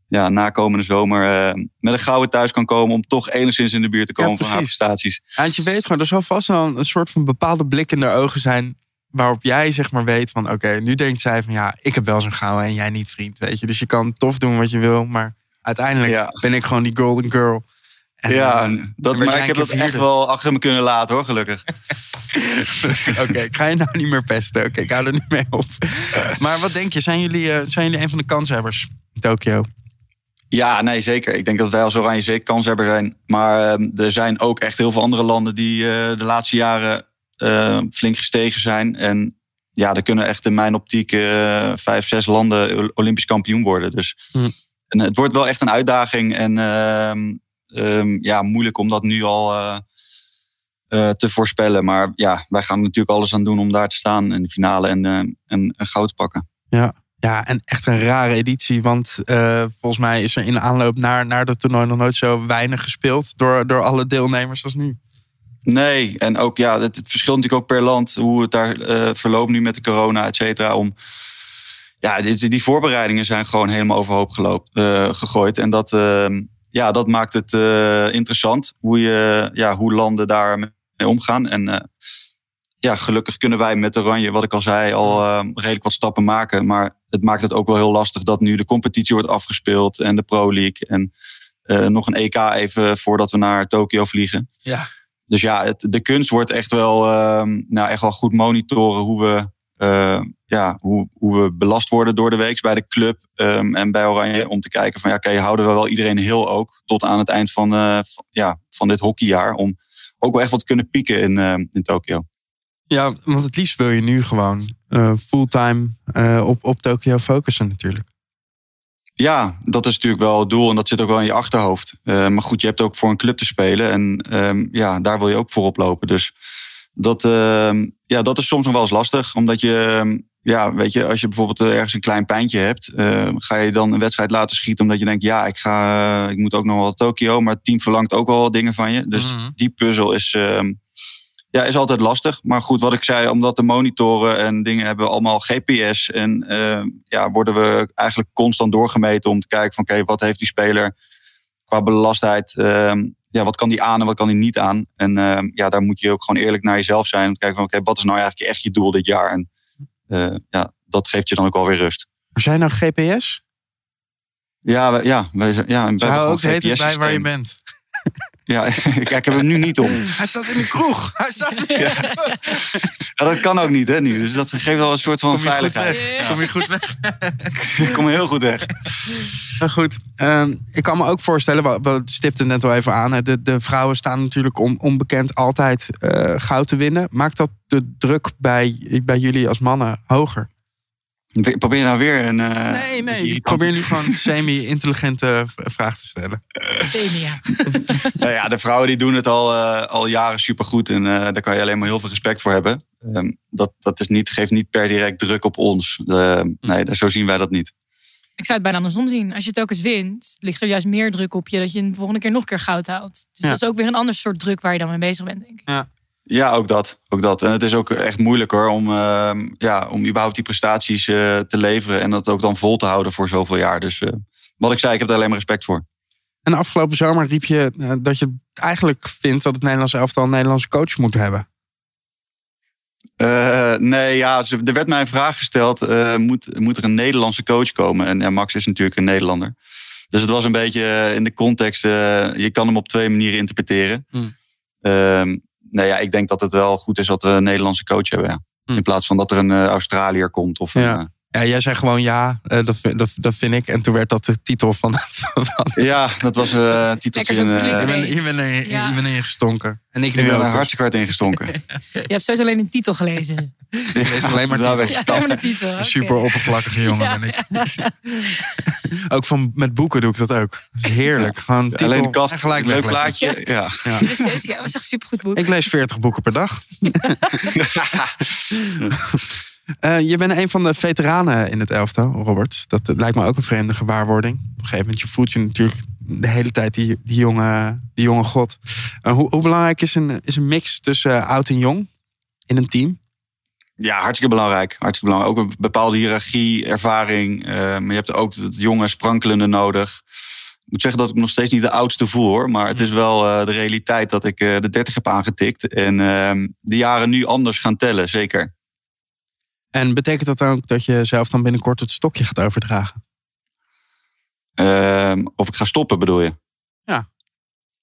ja, na komende zomer uh, met een gouden thuis kan komen... om toch enigszins in de buurt te komen ja, van haar prestaties. Ja, je weet gewoon, er zal vast wel een soort van bepaalde blik in de ogen zijn... waarop jij zeg maar weet van... oké, nu denkt zij van ja, ik heb wel zo'n gouden en jij niet, vriend. Weet je? Dus je kan tof doen wat je wil, maar uiteindelijk ja. ben ik gewoon die golden girl... En, ja, uh, dat, maar ik heb dat echt wel achter me kunnen laten hoor, gelukkig. [LAUGHS] Oké, okay, ik ga je nou niet meer pesten. Oké, okay, ik hou er niet mee op. maar wat denk je, zijn jullie, uh, zijn jullie een van de kanshebbers in Tokio? Ja, nee, zeker. Ik denk dat wij als Oranje zeker kanshebber zijn. Maar uh, er zijn ook echt heel veel andere landen die de laatste jaren flink gestegen zijn. En ja, er kunnen echt in mijn optiek vijf, zes landen Olympisch kampioen worden. Dus hm. en het wordt wel echt een uitdaging. En ehm, um, ja, moeilijk om dat nu al uh, uh, te voorspellen. Maar ja, wij gaan natuurlijk alles aan doen om daar te staan in de finale en, uh, en, en goud te pakken. Ja. Ja, en echt een rare editie. Want volgens mij is er in de aanloop naar, naar het toernooi nog nooit zo weinig gespeeld door, door alle deelnemers als nu. Nee, en ook ja, het, het verschilt natuurlijk ook per land hoe het daar verloopt nu met de corona, et cetera. Om, ja, die, die voorbereidingen zijn gewoon helemaal overhoop gelopen, gegooid. En dat, ehm, ja, dat maakt het uh, interessant hoe, je, ja, hoe landen daarmee omgaan. En uh, ja, gelukkig kunnen wij met Oranje, wat ik al zei, al uh, redelijk wat stappen maken. Maar het maakt het ook wel heel lastig dat nu de competitie wordt afgespeeld en de Pro League. En nog een EK even voordat we naar Tokio vliegen. Ja. Dus ja, het, de kunst wordt echt wel, nou, echt wel goed monitoren hoe we ja, hoe, hoe we belast worden door de week bij de club ehm, en bij Oranje. Om te kijken van ja, oké, houden we wel iedereen heel ook tot aan het eind van, van, ja, van dit hockeyjaar. Om ook wel echt wat te kunnen pieken in, in Tokio. Ja, want het liefst wil je nu gewoon fulltime op, op Tokio focussen natuurlijk. Ja, dat is natuurlijk wel het doel en dat zit ook wel in je achterhoofd. Maar goed, je hebt ook voor een club te spelen en um, ja, daar wil je ook voor oplopen. Dus dat, ja, dat is soms nog wel eens lastig, omdat je, ehm, ja, weet je, als je bijvoorbeeld eh, ergens een klein pijntje hebt, uh, ga je dan een wedstrijd laten schieten omdat je denkt, ja, ik, ga, ik moet ook nog wel Tokio, maar het team verlangt ook wel dingen van je. Dus mm-hmm. die puzzel is, ja, is altijd lastig. Maar goed, wat ik zei, omdat de monitoren en dingen hebben allemaal GPS. En uh, ja, worden we eigenlijk constant doorgemeten om te kijken van oké, wat heeft die speler qua belastheid. Uh, ja, wat kan die aan en wat kan die niet aan? En ja, daar moet je ook gewoon eerlijk naar jezelf zijn. Om te kijken van oké, wat is nou eigenlijk echt je doel dit jaar? En eh, ja, dat geeft je dan ook alweer rust. Maar zijn nou GPS? Ja, we, ja, wij, ja, Ze houden ook GPS bij waar je bent. Ja, [LAUGHS] kijk, ik heb hem nu niet om. Hij staat in de kroeg. Hij staat in ja. ja. dat kan ook niet, hè, nu. Dus dat geeft wel een soort van Kom je veiligheid. Goed weg? Kom je goed weg? [LAUGHS] ik kom heel goed weg. Nou goed, um, ik kan me ook voorstellen, we stipten net al even aan. De, de vrouwen staan natuurlijk om, onbekend altijd uh, goud te winnen. Maakt dat de druk bij, bij jullie als mannen hoger? Ik probeer nou weer een. Uh, nee, nee. Ik probeer nu gewoon [LAUGHS] semi-intelligente vragen te stellen. Semi, ja. [LAUGHS] nou ja, de vrouwen die doen het al, uh, al jaren supergoed. En uh, daar kan je alleen maar heel veel respect voor hebben. Um, dat dat is niet, geeft niet per direct druk op ons. nee, zo zien wij dat niet. Ik zou het bijna andersom zien. Als je telkens wint, ligt er juist meer druk op je dat je de volgende keer nog een keer goud haalt. Dus ja. dat is ook weer een ander soort druk waar je dan mee bezig bent, denk ik. Ja. Ja, ook dat, ook dat. En het is ook echt moeilijk hoor om, uh, ja, om überhaupt die prestaties uh, te leveren en dat ook dan vol te houden voor zoveel jaar. Dus uh, wat ik zei, ik heb daar alleen maar respect voor. En afgelopen zomer riep je dat je eigenlijk vindt dat het Nederlandse elftal een Nederlandse coach moet hebben. nee, ja, er werd mij een vraag gesteld: moet, moet er een Nederlandse coach komen? En Max is natuurlijk een Nederlander. Dus het was een beetje in de context, je kan hem op twee manieren interpreteren. Hmm. Ehm, nee, ja, ik denk dat het wel goed is dat we een Nederlandse coach hebben. Ja. Hm. In plaats van dat er een uh, Australiër komt. Of ja. Uh... ja, jij zei gewoon ja, uh, dat, dat, dat vind ik. En toen werd dat de titel van. van ja, dat was een titeltje. In, je bent, je bent, in, ja. ingestonken. En ik, ik ben er hartstikke hard ingestonken. [LAUGHS] je hebt sowieso alleen een titel gelezen. Ik lees alleen maar titel. Ja, alleen maar titel. Okay. Super oppervlakkige [LAUGHS] jongen ja. ben ik. [LAUGHS] ook van, met boeken doe ik dat ook. Dat is heerlijk. Gewoon titel alleen de en gelijk leuk plaatje. Ja. Ja. Ja, was echt supergoed boek. Ik lees 40 boeken per dag. Uh, je bent een van de veteranen in het elftal, Robert. Dat lijkt me ook een vreemde gewaarwording. Op een gegeven moment je voelt je natuurlijk de hele tijd die, die, jonge, die jonge god. Uh, hoe, hoe, belangrijk is een, is een mix tussen oud en jong in een team? Ja, hartstikke belangrijk. Hartstikke belangrijk. Ook een bepaalde hiërarchie, ervaring. maar je hebt ook het jonge sprankelende nodig. Ik moet zeggen dat ik nog steeds niet de oudste voel hoor. Maar het is wel de realiteit dat ik de 30 heb aangetikt. En ehm, de jaren nu anders gaan tellen, zeker. En betekent dat ook dat je zelf dan binnenkort het stokje gaat overdragen? Uh, of ik ga stoppen, bedoel je? Ja.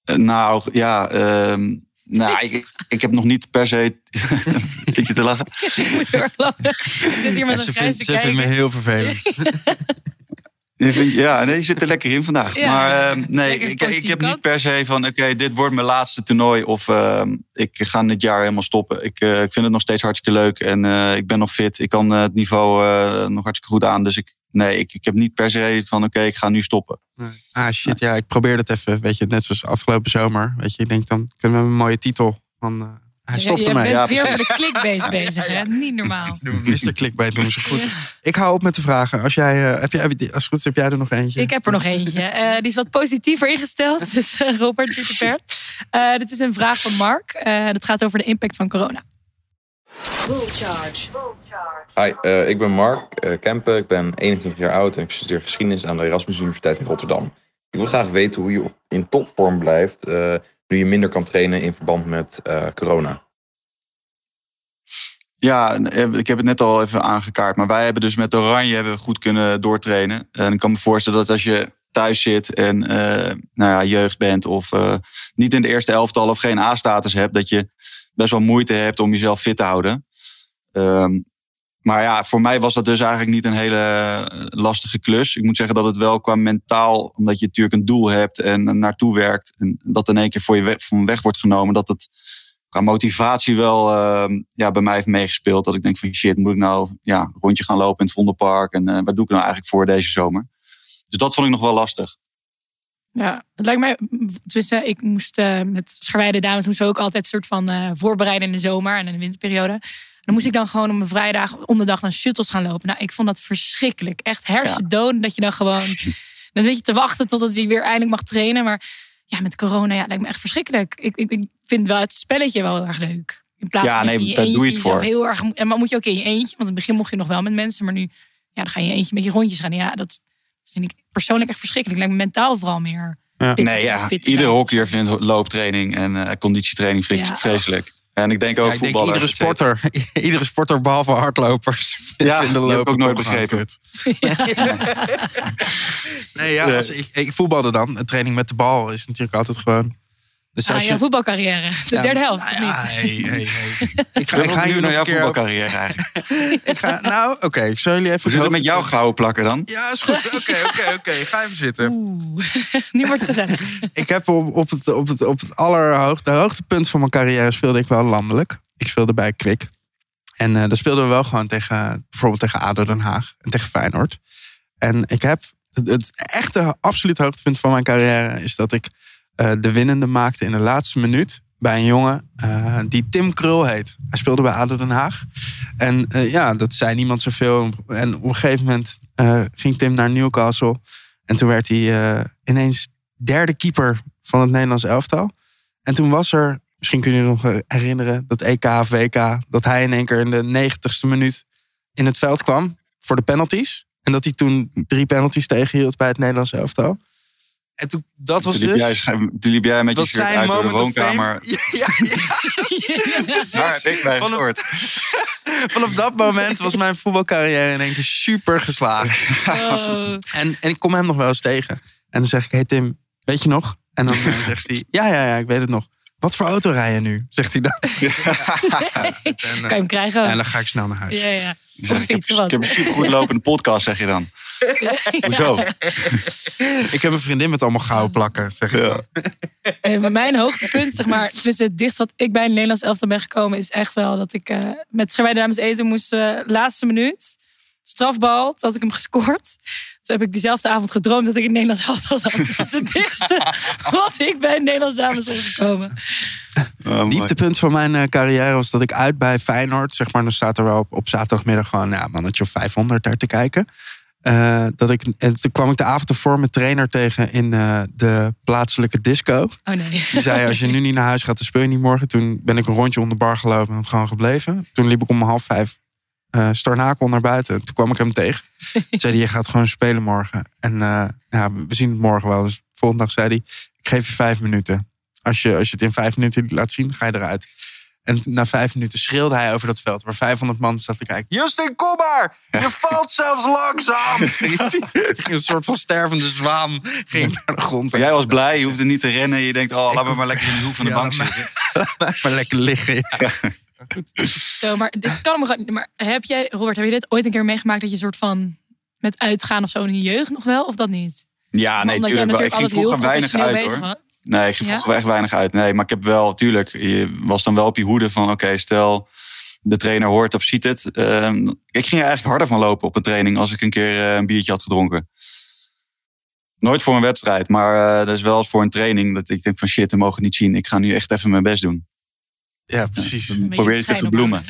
Uh, nou, ja. Uh, nou, ik, ik heb nog niet per se. [LAUGHS] Zit je te lachen? ik moet heel erg lachen. zit hier met een ze vindt, ze vindt me heel vervelend. [LAUGHS] Ja, nee, je zit er lekker in vandaag. Ja, maar uh, nee, ik, ik, heb niet per se van... oké, dit wordt mijn laatste toernooi... of uh, ik ga dit jaar helemaal stoppen. Ik, uh, ik vind het nog steeds hartstikke leuk en ik ben nog fit. Ik kan het niveau nog hartstikke goed aan. Dus ik, nee, ik, ik heb niet per se van... oké, ik ga nu stoppen. Nee. Ah shit, ja, ik probeer het even. Weet je, net zoals afgelopen zomer. Weet je, ik denk dan kunnen we een mooie titel van hij stopt ermee. Je bent weer voor de clickbase [LAUGHS] bezig, hè? Niet normaal. Mr. Clickbait doen ze goed. [LAUGHS] Ik hou op met de vragen. Als jij, uh, heb jij, als het goed is, heb jij er nog eentje? Ik heb er nog eentje. Uh, [LAUGHS] die is wat positiever ingesteld. Dus uh, Robert, doet ver. dit is een vraag van Mark. dat gaat over de impact van corona. Bull Charge. Hi, ik ben Mark Kempen. Ik ben 21 jaar oud en ik studeer geschiedenis aan de Erasmus Universiteit in Rotterdam. Ik wil graag weten hoe je in topvorm blijft nu je minder kan trainen in verband met uh, corona? Ja, ik heb het net al even aangekaart. Maar wij hebben dus met Oranje hebben we goed kunnen doortrainen. En ik kan me voorstellen dat als je thuis zit en uh, nou ja, jeugd bent of niet in de eerste elftal of geen A-status hebt, dat je best wel moeite hebt om jezelf fit te houden. Um, maar ja, voor mij was dat dus eigenlijk niet een hele lastige klus. Ik moet zeggen dat het wel qua mentaal, omdat je natuurlijk een doel hebt en naartoe werkt. En dat in één keer voor je weg, van weg wordt genomen. Dat het qua motivatie wel uh, ja, bij mij heeft meegespeeld. Dat ik denk van shit, moet ik nou ja, een rondje gaan lopen in het Vondelpark? En uh, wat doe ik nou eigenlijk voor deze zomer? Dus dat vond ik nog wel lastig. Ja, het lijkt mij, tussen, ik moest uh, met Scharweide dames moesten we ook altijd een soort van uh, voorbereiden in de zomer en in de winterperiode. Dan moest ik dan gewoon op mijn vrijdag om de dag naar shuttles gaan lopen. Nou, ik vond dat verschrikkelijk. Echt hersendood dat je dan gewoon, [LAUGHS] dan weet je te wachten totdat hij weer eindelijk mag trainen. Maar ja, met corona, ja, lijkt me echt verschrikkelijk. Ik, ik, ik vind wel het spelletje wel heel erg leuk. In plaats ja, van nee, je daar in je doe eentje je het voor. Heel erg, en maar moet je ook in je eentje, want in het begin mocht je nog wel met mensen, maar nu ja, dan ga je eentje met je rondjes gaan. Ja, dat, dat vind ik persoonlijk echt verschrikkelijk. Lijkt me mentaal vooral meer. Ja. Nee, ja, zijn. hockeyer vindt looptraining en uh, conditietraining vre- Ja. En ik denk ook Ja, ik denk voetballer. iedere sporter, [LAUGHS] iedere sporter behalve hardlopers. [LAUGHS] Ja, die heb ik ook nooit begrepen. [LAUGHS] Nee, ja, als ik, ik voetbalde dan. Een training met de bal is natuurlijk altijd gewoon. Dus Ah, als jouw je, voetbalcarrière. De Ja, derde helft, nou of niet? ja, hey, hey, hey. [LAUGHS] Ik ga, ik ga nog naar jouw voetbalcarrière eigenlijk. [LAUGHS] Ik ga, nou, oké, ik zal jullie even. Zit het met jou gouden plakken dan? Ja, is goed. Oké, oké, oké. Ga even zitten. Oeh, [LAUGHS] nu wordt het gezellig. Ik heb op, op het, op het, op het allerhoogste hoogtepunt van mijn carrière speelde ik wel landelijk. Ik speelde bij Kwik. En eh daar speelden we wel gewoon tegen, bijvoorbeeld tegen ADO Den Haag en tegen Feyenoord. En ik heb het, het echte absoluut hoogtepunt van mijn carrière is dat ik eh, de winnende maakte in de laatste minuut bij een jongen eh, die Tim Krul heet. Hij speelde bij ADO Den Haag. En eh, ja, dat zei niemand zoveel. En op een gegeven moment eh, ging Tim naar Newcastle. En toen werd hij ineens derde keeper van het Nederlands elftal. En toen was er, misschien kun je je nog herinneren, dat EK of WK, dat hij in één keer in de negentigste minuut in het veld kwam voor de penalties. En dat hij toen drie penalties tegenhield bij het Nederlands elftal. En toen, dat was Toen liep, dus... jij, toen liep jij met je dat shirt zijn uit door de woonkamer. [LAUGHS] Ja, ja, [LAUGHS] precies. Daar heb ik bij Vanaf- gehoord. [LAUGHS] Vanaf dat moment was mijn voetbalcarrière in één keer super geslaagd. Oh. En, en ik kom hem nog wel eens tegen. En dan zeg ik, hey Tim, weet je nog? En dan eh, zegt hij, ja, ja, ja, ik weet het nog. Wat voor auto rij je nu? Zegt hij dan. En, eh, Kan je hem krijgen? en dan ga ik snel naar huis. Ja, ja. Ik, heb, wat. ik heb een supergoed lopende podcast, zeg je dan. [LAUGHS] Hoezo? [LAUGHS] Ik heb een vriendin met allemaal gouden plakken. Zeg ik dan. Eh, mijn hoogtepunt, zeg maar, tenminste het dichtst wat ik bij een Nederlands elftal ben gekomen, is echt wel dat ik eh, met Scherwijde Dames eten moest, eh, laatste minuut, strafbal, toen had ik hem gescoord. Toen heb ik diezelfde avond gedroomd dat ik in Nederlands elftal [LAUGHS] zat. Dat is het dichtste wat ik bij een Nederlands dames ben gekomen. Oh, dieptepunt van mijn eh, carrière was dat ik uit bij Feyenoord, zeg maar, dan staat er wel op, op zaterdagmiddag gewoon ja, mannetje of 500 daar te kijken. Eh, dat ik, en toen kwam ik de avond ervoor mijn trainer tegen in eh, de plaatselijke disco. Oh nee. Die zei, als je nu niet naar huis gaat, dan speel je niet morgen. Toen ben ik een rondje om de bar gelopen en het gewoon gebleven. Toen liep ik om half vijf eh Starnakel naar buiten. Toen kwam ik hem tegen. Toen [LAUGHS] zei hij, je gaat gewoon spelen morgen. En eh, ja, we zien het morgen wel. Dus volgende dag zei hij, ik geef je vijf minuten. Als je, als je het in vijf minuten laat zien, ga je eruit. En na vijf minuten schreeuwde hij over dat veld waar 500 man staat te kijken. Justin, kom maar! Je valt zelfs langzaam! [LAUGHS] een soort van stervende zwaan ging naar de grond. Jij was blij, je hoefde niet te rennen. Je denkt, oh, laat me maar lekker in de hoek van de Ja, bank laat zitten. [LAUGHS] maar lekker liggen. Ja. Zo, maar dit kan hem. Maar heb jij, Robert, heb je dit ooit een keer meegemaakt dat je soort van met uitgaan of zo in je jeugd nog wel, of dat niet? Ja, nee, Omdat tuurlijk. Ik ging vroeger weinig uit, hoor. was. Nee, ik ging Ja? vroeger echt weinig uit. Nee, maar ik heb wel, tuurlijk, je was dan wel op je hoede van, oké, stel de trainer hoort of ziet het. Ehm, ik ging er eigenlijk harder van lopen op een training als ik een keer eh, een biertje had gedronken. Nooit voor een wedstrijd, maar eh dat is wel eens voor een training dat ik denk van shit, we mogen het niet zien. Ik ga nu echt even mijn best doen. Ja, precies. Dan probeer je te verbloemen.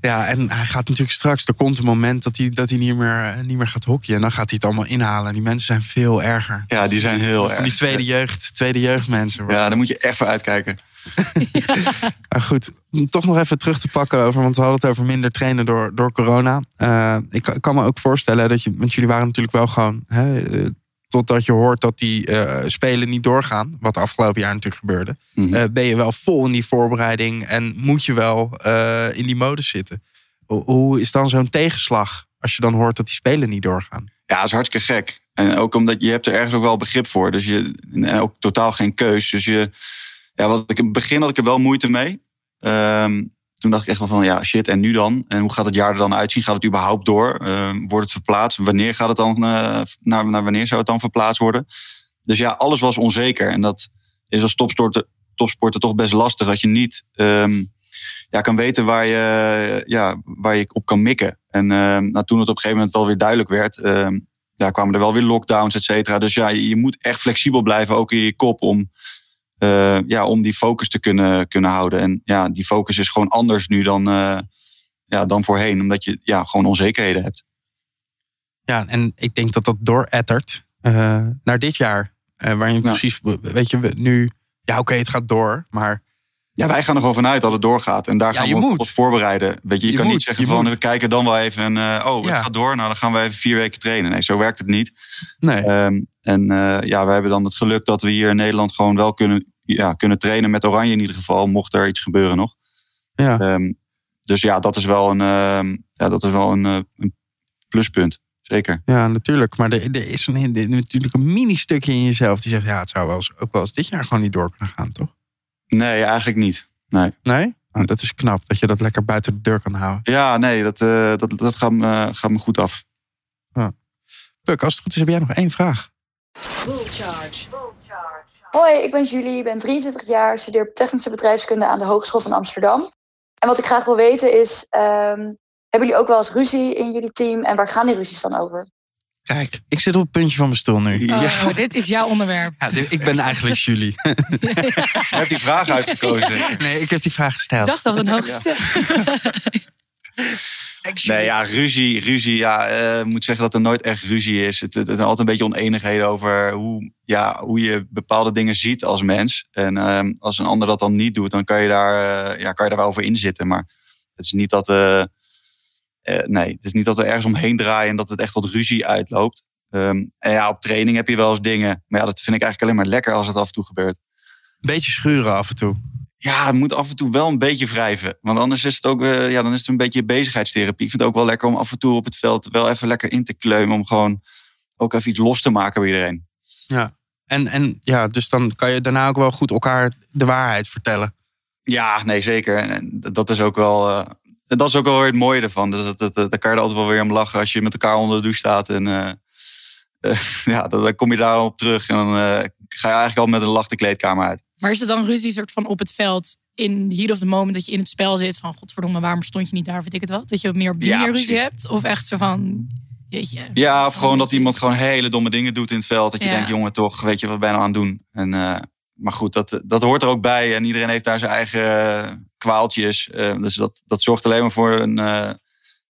Ja, en hij gaat natuurlijk straks, er komt een moment dat hij, dat hij niet, meer, eh, niet meer gaat hockeyen. En dan gaat hij het allemaal inhalen. Die mensen zijn veel erger. Ja, die zijn heel Van die erg. tweede jeugd, tweede jeugdmensen. Ja, daar moet je echt voor uitkijken. [LAUGHS] Maar goed, om toch nog even terug te pakken over, want we hadden het over minder trainen door, door corona. Eh, ik, kan- ik kan me ook voorstellen dat je, want jullie waren natuurlijk wel gewoon, hè, eh, totdat je hoort dat die eh, spelen niet doorgaan, wat afgelopen jaar natuurlijk gebeurde, Mhm. eh, ben je wel vol in die voorbereiding en moet je wel eh, in die modus zitten. Hoe, hoe is dan zo'n tegenslag als je dan hoort dat die spelen niet doorgaan? Ja, dat is hartstikke gek. En ook omdat je hebt er ergens ook wel begrip voor. Dus je en ook totaal geen keus. Dus je, ja, wat ik in het begin had ik er wel moeite mee. Ehm, toen dacht ik echt wel van, ja, shit, en nu dan? En hoe gaat het jaar er dan uitzien? Gaat het überhaupt door? wordt het verplaatst? Wanneer gaat het dan, naar, naar wanneer zou het dan verplaatst worden? Dus ja, alles was onzeker. En dat is als topsporter, toch best lastig. Als je niet ehm, ja, kan weten waar je, ja, waar je op kan mikken. En ehm, nou, toen het op een gegeven moment wel weer duidelijk werd, ehm, ja, kwamen er wel weer lockdowns, et cetera. Dus ja, je, moet echt flexibel blijven, ook in je kop, om, uh, ja, om die focus te kunnen, kunnen houden. En ja, die focus is gewoon anders nu dan, uh, ja, dan voorheen, omdat je ja, gewoon onzekerheden hebt. Ja, en ik denk dat dat doorettert uh, naar dit jaar. waar je precies, weet je, nu, ja oké, het gaat door, maar ja, wij gaan er gewoon vanuit dat het doorgaat. En daar gaan we op voorbereiden. Weet je, je, kan niet zeggen van we kijken dan wel even en uh, oh, het gaat door. Nou, dan gaan we even vier weken trainen. Nee, zo werkt het niet. Nee. Um, en uh, ja, we hebben dan het geluk dat we hier in Nederland gewoon wel kunnen, ja, kunnen trainen met Oranje in ieder geval, mocht er iets gebeuren nog. Ja. Um, dus ja, dat is wel een, uh, ja, dat is wel een, uh, een, pluspunt. Zeker. Ja, natuurlijk. Maar er, er is een, er, natuurlijk een mini-stukje in jezelf die zegt: ja, het zou wel eens, ook wel eens dit jaar gewoon niet door kunnen gaan, toch? Nee, eigenlijk niet. Nee. Nee? Oh, dat is knap, dat je dat lekker buiten de deur kan houden. Ja, nee, dat, uh, dat, dat gaat, me, gaat me goed af. Ja. Puk, als het goed is, heb jij nog één vraag. Bull charge. Hoi, ik ben Julie, ik ben 23 jaar, studeer technische bedrijfskunde aan de Hogeschool van Amsterdam. En wat ik graag wil weten is, um, hebben jullie ook wel eens ruzie in jullie team en waar gaan die ruzies dan over? Kijk, ik zit op het puntje van mijn stoel nu. Oh, ja. Dit is jouw onderwerp. Ja, ik ben eigenlijk Julie. [LAUGHS] Je hebt die vraag uitgekozen. Nee, ik heb die vraag gesteld. Ik dacht dat het een hoge stem. [LAUGHS] Nee, ja, ruzie. ruzie ja, uh, moet zeggen dat er nooit echt ruzie is. Het, het, is altijd een beetje oneenigheden over hoe, ja, hoe je bepaalde dingen ziet als mens. En uh, als een ander dat dan niet doet, dan kan je daar, uh, ja, kan je daar wel over inzitten. Maar het is niet dat uh, nee, het is niet dat we ergens omheen draaien en dat het echt tot ruzie uitloopt. Um, en ja, op training heb je wel eens dingen. Maar ja, dat vind ik eigenlijk alleen maar lekker als het af en toe gebeurt. Beetje schuren af en toe. Ja, het moet af en toe wel een beetje wrijven. Want anders is het ook, uh, ja, dan is het een beetje bezigheidstherapie. Ik vind het ook wel lekker om af en toe op het veld wel even lekker in te kleumen. Om gewoon ook even iets los te maken bij iedereen. Ja, en, en ja, dus dan kan je daarna ook wel goed elkaar de waarheid vertellen. Ja, nee, zeker. En dat is ook wel, uh, en dat is ook wel weer het mooie ervan. Dus dat, dat, dat, daar kan je er altijd wel weer om lachen als je met elkaar onder de douche staat. En uh, uh, [LAUGHS] ja, dan, kom je daarop terug. En dan uh, ga je eigenlijk al met een lach de kleedkamer uit. Maar is het dan ruzie soort van op het veld in heat of the moment dat je in het spel zit van godverdomme, waarom stond je niet daar, weet ik het wel? Dat je meer op die ja, manier ruzie hebt? Of echt zo van, jeetje. Ja, of gewoon dat iemand gewoon hele domme dingen doet in het veld. Dat je ja. denkt, jongen toch, weet je wat ben je nou aan het doen? En maar goed, dat, dat hoort er ook bij. En iedereen heeft daar zijn eigen kwaaltjes. Uh, dus dat, dat zorgt alleen maar voor een. Uh,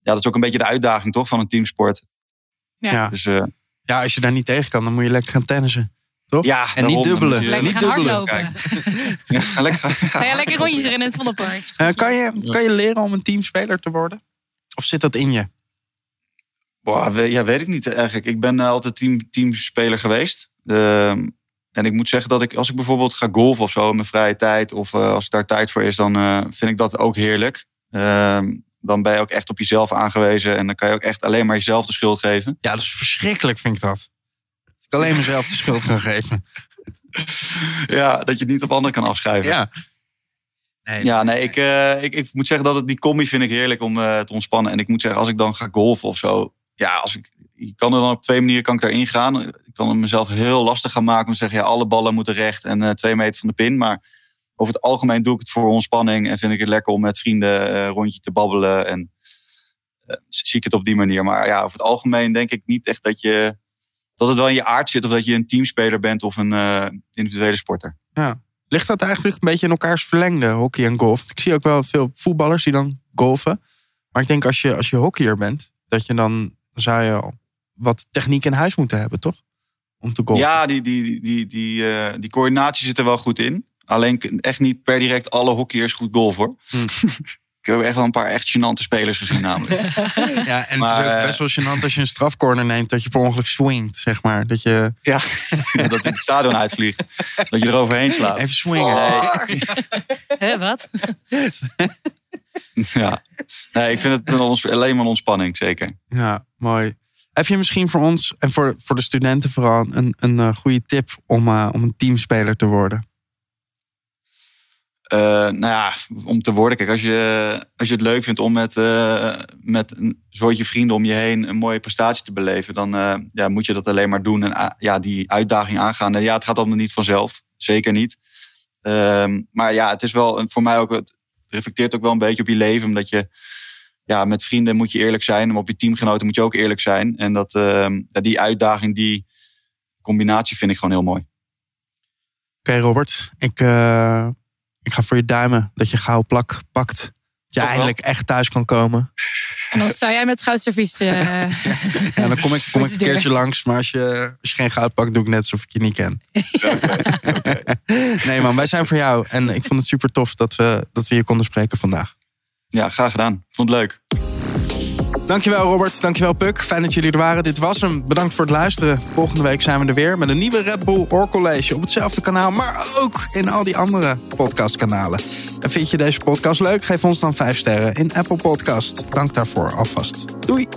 ja, dat is ook een beetje de uitdaging toch van een teamsport. Ja. Dus, uh, ja, als je daar niet tegen kan, dan moet je lekker gaan tennissen. Toch? Ja, en niet dubbelen. Lekker niet gaan dubbelen. hardlopen. [LAUGHS] ja, lekker, Ga je lekker rondjes erin in het Vondelpark. kan, je, kan je leren om een teamspeler te worden? Of zit dat in je? Boah, ja, weet ik niet eigenlijk. Ik ben altijd team, teamspeler geweest. Uh, en ik moet zeggen dat ik, als ik bijvoorbeeld ga golfen of zo in mijn vrije tijd, of uh, als daar tijd voor is, dan uh, vind ik dat ook heerlijk. Uh, dan ben je ook echt op jezelf aangewezen en dan kan je ook echt alleen maar jezelf de schuld geven. Ja, dat is verschrikkelijk, vind ik dat. Ik alleen mezelf de schuld gaan geven. [LAUGHS] ja, dat je het niet op anderen kan afschrijven. Ja. Nee, ja, nee, ik, uh, ik, ik moet zeggen dat het, die combi vind ik heerlijk om te ontspannen. En ik moet zeggen, als ik dan ga golfen of zo, ja, als ik, je kan er dan op twee manieren kan ik daarin gaan. Kan het mezelf heel lastig gaan maken om te zeggen, ja, alle ballen moeten recht en uh, twee meter van de pin. Maar over het algemeen doe ik het voor ontspanning en vind ik het lekker om met vrienden een rondje te babbelen. En zie ik het op die manier. Maar ja, over het algemeen denk ik niet echt dat je dat het wel in je aard zit of dat je een teamspeler bent of een individuele sporter. Ja. Ligt dat eigenlijk een beetje in elkaars verlengde, hockey en golf? Ik zie ook wel veel voetballers die dan golfen. Maar ik denk als je, als je hockeyer bent, dat je dan zou je wat techniek in huis moeten hebben, toch? Om te golfen. Ja, die, die, die, die, uh, die coördinatie zit er wel goed in. Alleen echt niet per direct alle hockeyers goed golfen hoor. Hm. [LAUGHS] Ik heb echt wel een paar echt gênante spelers gezien namelijk. [LAUGHS] ja, en maar, het is ook best wel gênant als je een strafcorner neemt... dat je per ongeluk swingt, zeg maar. Dat je... [LAUGHS] Ja, dat het stadion uitvliegt. Dat je er overheen slaat. Even swingen. Hé, wat? ja, nee, ik vind het een, alleen maar een ontspanning, zeker. Ja, mooi. Heb je misschien voor ons en voor, voor de studenten vooral... een, een uh, goede tip om, uh, om een teamspeler te worden? Uh, nou ja, om te worden. Kijk, als je, als je het leuk vindt om met, met een soortje vrienden om je heen een mooie prestatie te beleven, dan ja, moet je dat alleen maar doen en ja, die uitdaging aangaan. En ja, het gaat allemaal niet vanzelf. Zeker niet. Ehm, maar ja, het is wel voor mij ook, het reflecteert ook wel een beetje op je leven, omdat je ja, met vrienden moet je eerlijk zijn, maar op je teamgenoten moet je ook eerlijk zijn. En dat, ehm, die uitdaging, die combinatie vind ik gewoon heel mooi. Oké, Robert. Ik, uh, ik ga voor je duimen dat je gauw plak pakt. Dat je eindelijk echt thuis kan komen. En dan sta jij met goudservies. Uh, [LAUGHS] ja, dan kom ik, kom ik een keertje langs. Maar als je, als je geen goud pakt, doe ik net alsof ik je niet ken. [LAUGHS] nee man, wij zijn voor jou. En ik vond het super tof dat we, dat we hier konden spreken vandaag. Ja, graag gedaan. Vond het leuk. Dankjewel Robert, dankjewel Puk. Fijn dat jullie er waren. Dit was hem. Bedankt voor het luisteren. Volgende week zijn we er weer met een nieuwe Red Bull Or College op hetzelfde kanaal, maar ook in al die andere podcastkanalen. En vind je deze podcast leuk? Geef ons dan 5 sterren in Apple Podcast. Dank daarvoor alvast. Doei!